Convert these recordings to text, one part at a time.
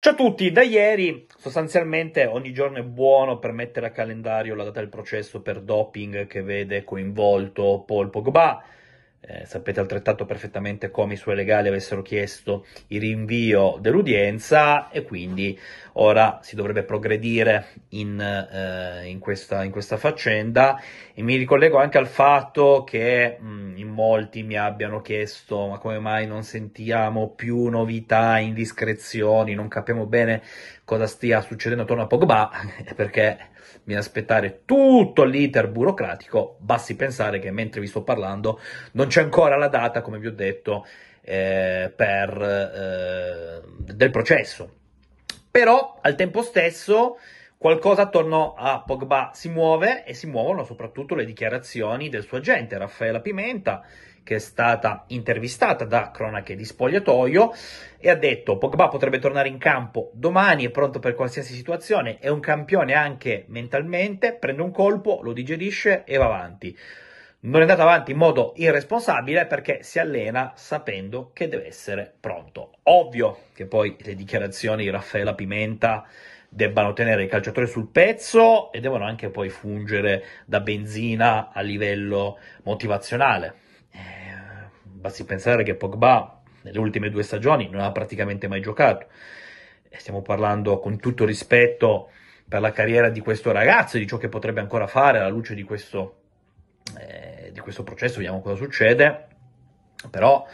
Ciao a tutti, da ieri sostanzialmente ogni giorno è buono per mettere a calendario la data del processo per doping che vede coinvolto Paul Pogba. Eh, sapete altrettanto perfettamente come i suoi legali avessero chiesto il rinvio dell'udienza e quindi ora si dovrebbe progredire in, eh, in, questa, in questa, faccenda. E mi ricollego anche al fatto che mh, in molti mi abbiano chiesto ma come mai non sentiamo più novità, indiscrezioni, non capiamo bene cosa stia succedendo attorno a Pogba? Perché bisogna aspettare tutto l'iter burocratico, basti pensare che mentre vi sto parlando non c'è ancora la data, come vi ho detto, eh, per, eh, del processo. Però al tempo stesso qualcosa attorno a Pogba si muove e si muovono soprattutto le dichiarazioni del suo agente Raffaella Pimenta che è stata intervistata da Cronache di Spogliatoio e ha detto Pogba potrebbe tornare in campo domani, è pronto per qualsiasi situazione, è un campione anche mentalmente, prende un colpo, lo digerisce e va avanti. Non è andato avanti in modo irresponsabile perché si allena sapendo che deve essere pronto. Ovvio che poi le dichiarazioni di Raffaella Pimenta debbano tenere il calciatore sul pezzo e devono anche poi fungere da benzina a livello motivazionale Basti pensare che Pogba nelle ultime due stagioni non ha praticamente mai giocato. Stiamo parlando con tutto rispetto per la carriera di questo ragazzo e di ciò che potrebbe ancora fare alla luce di questo, eh, di questo processo, vediamo cosa succede. Però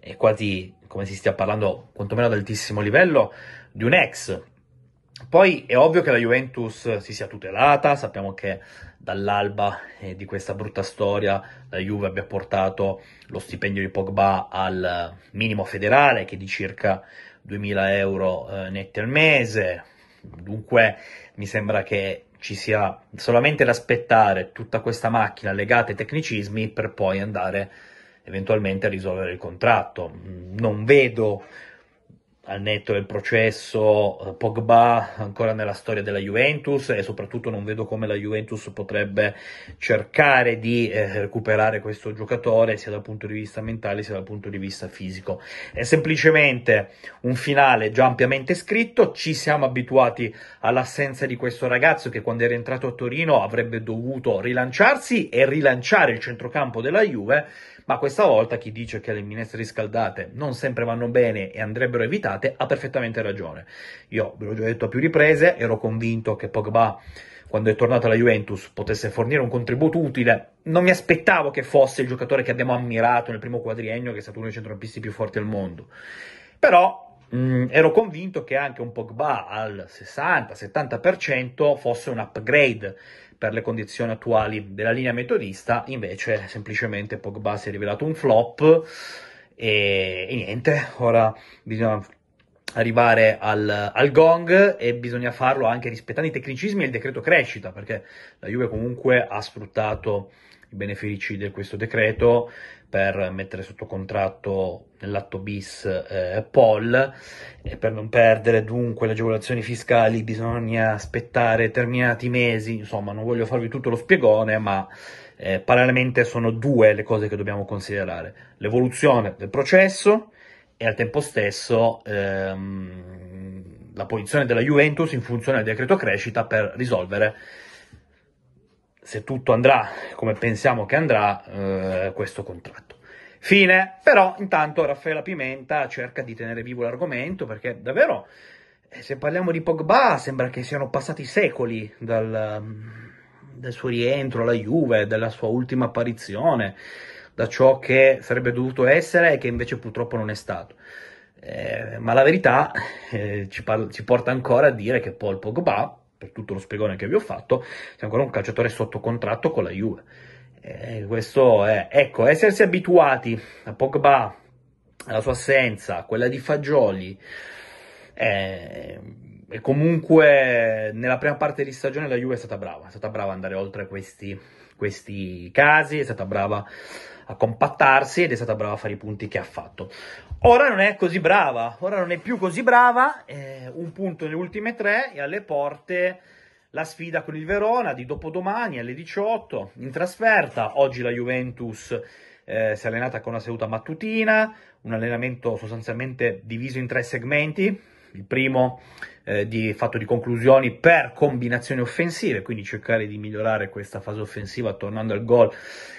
è quasi come si stia parlando, quantomeno ad altissimo livello, di un ex poi è ovvio che la Juventus si sia tutelata, sappiamo che dall'alba eh, di questa brutta storia la Juve abbia portato lo stipendio di Pogba al minimo federale che è di circa 2000 euro eh, netti al mese, dunque mi sembra che ci sia solamente da aspettare tutta questa macchina legata ai tecnicismi per poi andare eventualmente a risolvere il contratto. Non vedo al netto del processo eh, Pogba ancora nella storia della Juventus e soprattutto non vedo come la Juventus potrebbe cercare di eh, recuperare questo giocatore sia dal punto di vista mentale sia dal punto di vista fisico. È semplicemente un finale già ampiamente scritto, ci siamo abituati all'assenza di questo ragazzo che quando era entrato a Torino avrebbe dovuto rilanciarsi e rilanciare il centrocampo della Juve ma questa volta chi dice che le minestre riscaldate non sempre vanno bene e andrebbero evitate ha perfettamente ragione. Io ve l'ho già detto a più riprese, ero convinto che Pogba quando è tornato alla Juventus potesse fornire un contributo utile. Non mi aspettavo che fosse il giocatore che abbiamo ammirato nel primo quadriennio, che è stato uno dei centrocampisti più forti al mondo. Però mh, mm, ero convinto che anche un Pogba al 60-70% fosse un upgrade per le condizioni attuali della linea metodista, invece semplicemente Pogba si è rivelato un flop e, e niente, ora bisogna arrivare al, al, gong e bisogna farlo anche rispettando i tecnicismi e il decreto crescita, perché la Juve comunque ha sfruttato i benefici di questo decreto per mettere sotto contratto nell'atto bis eh, Paul. E per non perdere dunque le agevolazioni fiscali bisogna aspettare determinati mesi, insomma non voglio farvi tutto lo spiegone ma eh, parallelamente sono due le cose che dobbiamo considerare, l'evoluzione del processo e al tempo stesso ehm, la posizione della Juventus in funzione del decreto crescita per risolvere se tutto andrà come pensiamo che andrà, eh, questo contratto. Fine, però intanto Raffaella Pimenta cerca di tenere vivo l'argomento perché davvero, eh, se parliamo di Pogba, sembra che siano passati secoli dal, dal suo rientro alla Juve, dalla sua ultima apparizione, da ciò che sarebbe dovuto essere e che invece purtroppo non è stato. Eh, ma la verità eh, ci, par- ci porta ancora a dire che Paul Pogba per tutto lo spiegone che vi ho fatto, c'è ancora un calciatore sotto contratto con la Juve. Eh, questo è, ecco, essersi abituati a Pogba, alla sua assenza, a quella di Fagioli, eh, e comunque nella prima parte di stagione la Juve è stata brava, è stata brava ad andare oltre questi, questi casi, è stata brava a compattarsi ed è stata brava a fare i punti che ha fatto. Ora non è così brava, ora non è più così brava, eh, un punto nelle ultime tre e alle porte la sfida con il Verona di dopodomani alle 18 in trasferta. Oggi la Juventus eh, si è allenata con una seduta mattutina, un allenamento sostanzialmente diviso in tre segmenti, Il primo eh, di fatto di conclusioni per combinazioni offensive, quindi cercare di migliorare questa fase offensiva tornando al gol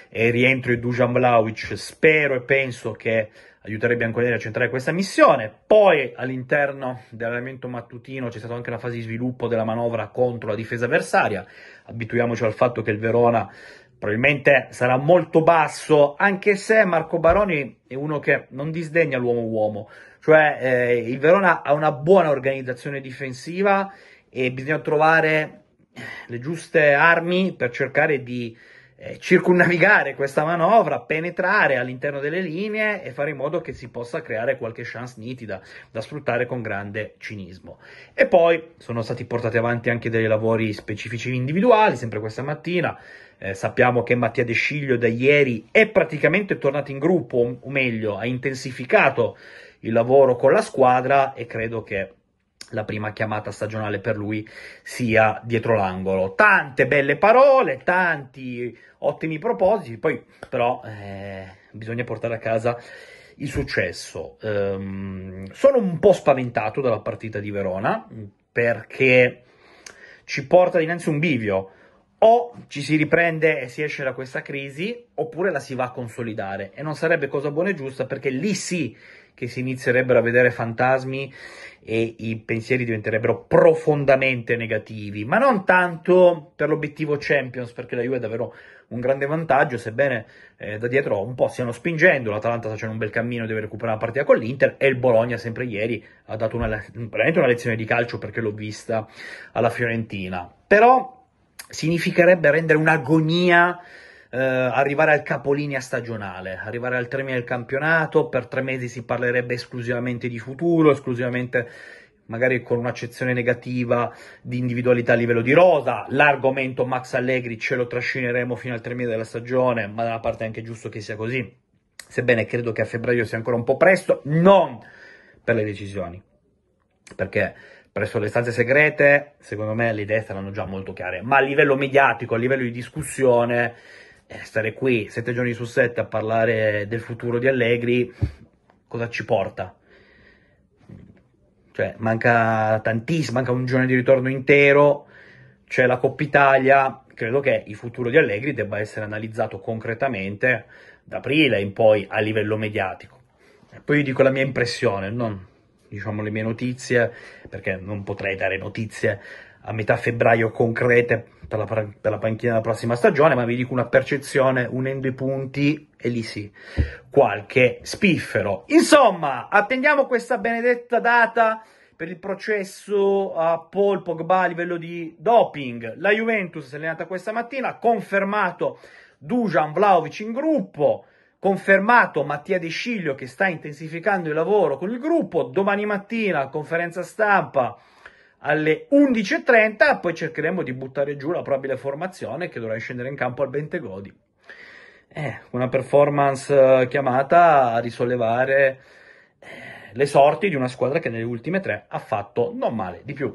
e rientro di Dujan Vlaovic. Spero e penso che aiuterebbe ancora a centrare questa missione. Poi all'interno dell'allenamento mattutino c'è stata anche la fase di sviluppo della manovra contro la difesa avversaria. Abituiamoci al fatto che il Verona probabilmente sarà molto basso, anche se Marco Baroni è uno che non disdegna l'uomo-uomo, cioè eh, il Verona ha una buona organizzazione difensiva e bisogna trovare le giuste armi per cercare di eh, circumnavigare questa manovra, penetrare all'interno delle linee e fare in modo che si possa creare qualche chance nitida da sfruttare con grande cinismo. E poi sono stati portati avanti anche dei lavori specifici individuali, sempre questa mattina. Eh, sappiamo che Mattia De Sciglio da ieri è praticamente tornato in gruppo, o meglio, ha intensificato il lavoro con la squadra e credo che la prima chiamata stagionale per lui sia dietro l'angolo. Tante belle parole, tanti ottimi propositi, poi però eh, bisogna portare a casa il successo. Um, sono un po' spaventato dalla partita di Verona perché ci porta dinanzi un bivio. O ci si riprende e si esce da questa crisi, oppure la si va a consolidare. E non sarebbe cosa buona e giusta perché lì sì che si inizierebbero a vedere fantasmi e i pensieri diventerebbero profondamente negativi, ma non tanto per l'obiettivo Champions, perché la Juve ha davvero un grande vantaggio, sebbene eh, da dietro un po' stiano spingendo, l'Atalanta sta facendo un bel cammino, deve recuperare la partita con l'Inter e il Bologna sempre ieri ha dato una, veramente una lezione di calcio perché l'ho vista alla Fiorentina. Però significherebbe rendere un'agonia eh, arrivare al capolinea stagionale, arrivare al termine del campionato, per tre mesi si parlerebbe esclusivamente di futuro, esclusivamente magari con un'accezione negativa di individualità a livello di rosa, l'argomento Max Allegri ce lo trascineremo fino al termine della stagione, ma da una parte è anche giusto che sia così, sebbene credo che a febbraio sia ancora un po' presto, non per le decisioni, perché presso le stanze segrete, secondo me le idee saranno già molto chiare, ma a livello mediatico, a livello di discussione, eh, stare qui sette giorni su sette a parlare del futuro di Allegri, cosa ci porta? Cioè, manca tantissimo, manca un giorno di ritorno intero, c'è la Coppa Italia, credo che il futuro di Allegri debba essere analizzato concretamente da aprile in poi a livello mediatico. E poi io dico la mia impressione, non diciamo le mie notizie, perché non potrei dare notizie a metà febbraio concrete per la, per la, panchina della prossima stagione, ma vi dico una percezione unendo i punti e lì sì, qualche spiffero. Insomma, attendiamo questa benedetta data per il processo a Paul Pogba a livello di doping. La Juventus si è allenata questa mattina, ha confermato Dujan Vlaovic in gruppo, confermato Mattia De Sciglio che sta intensificando il lavoro con il gruppo, domani mattina conferenza stampa alle 11.30, poi cercheremo di buttare giù la probabile formazione che dovrà scendere in campo al Bentegodi. Eh, una performance eh, chiamata a risollevare eh, le sorti di una squadra che nelle ultime tre ha fatto non male di più.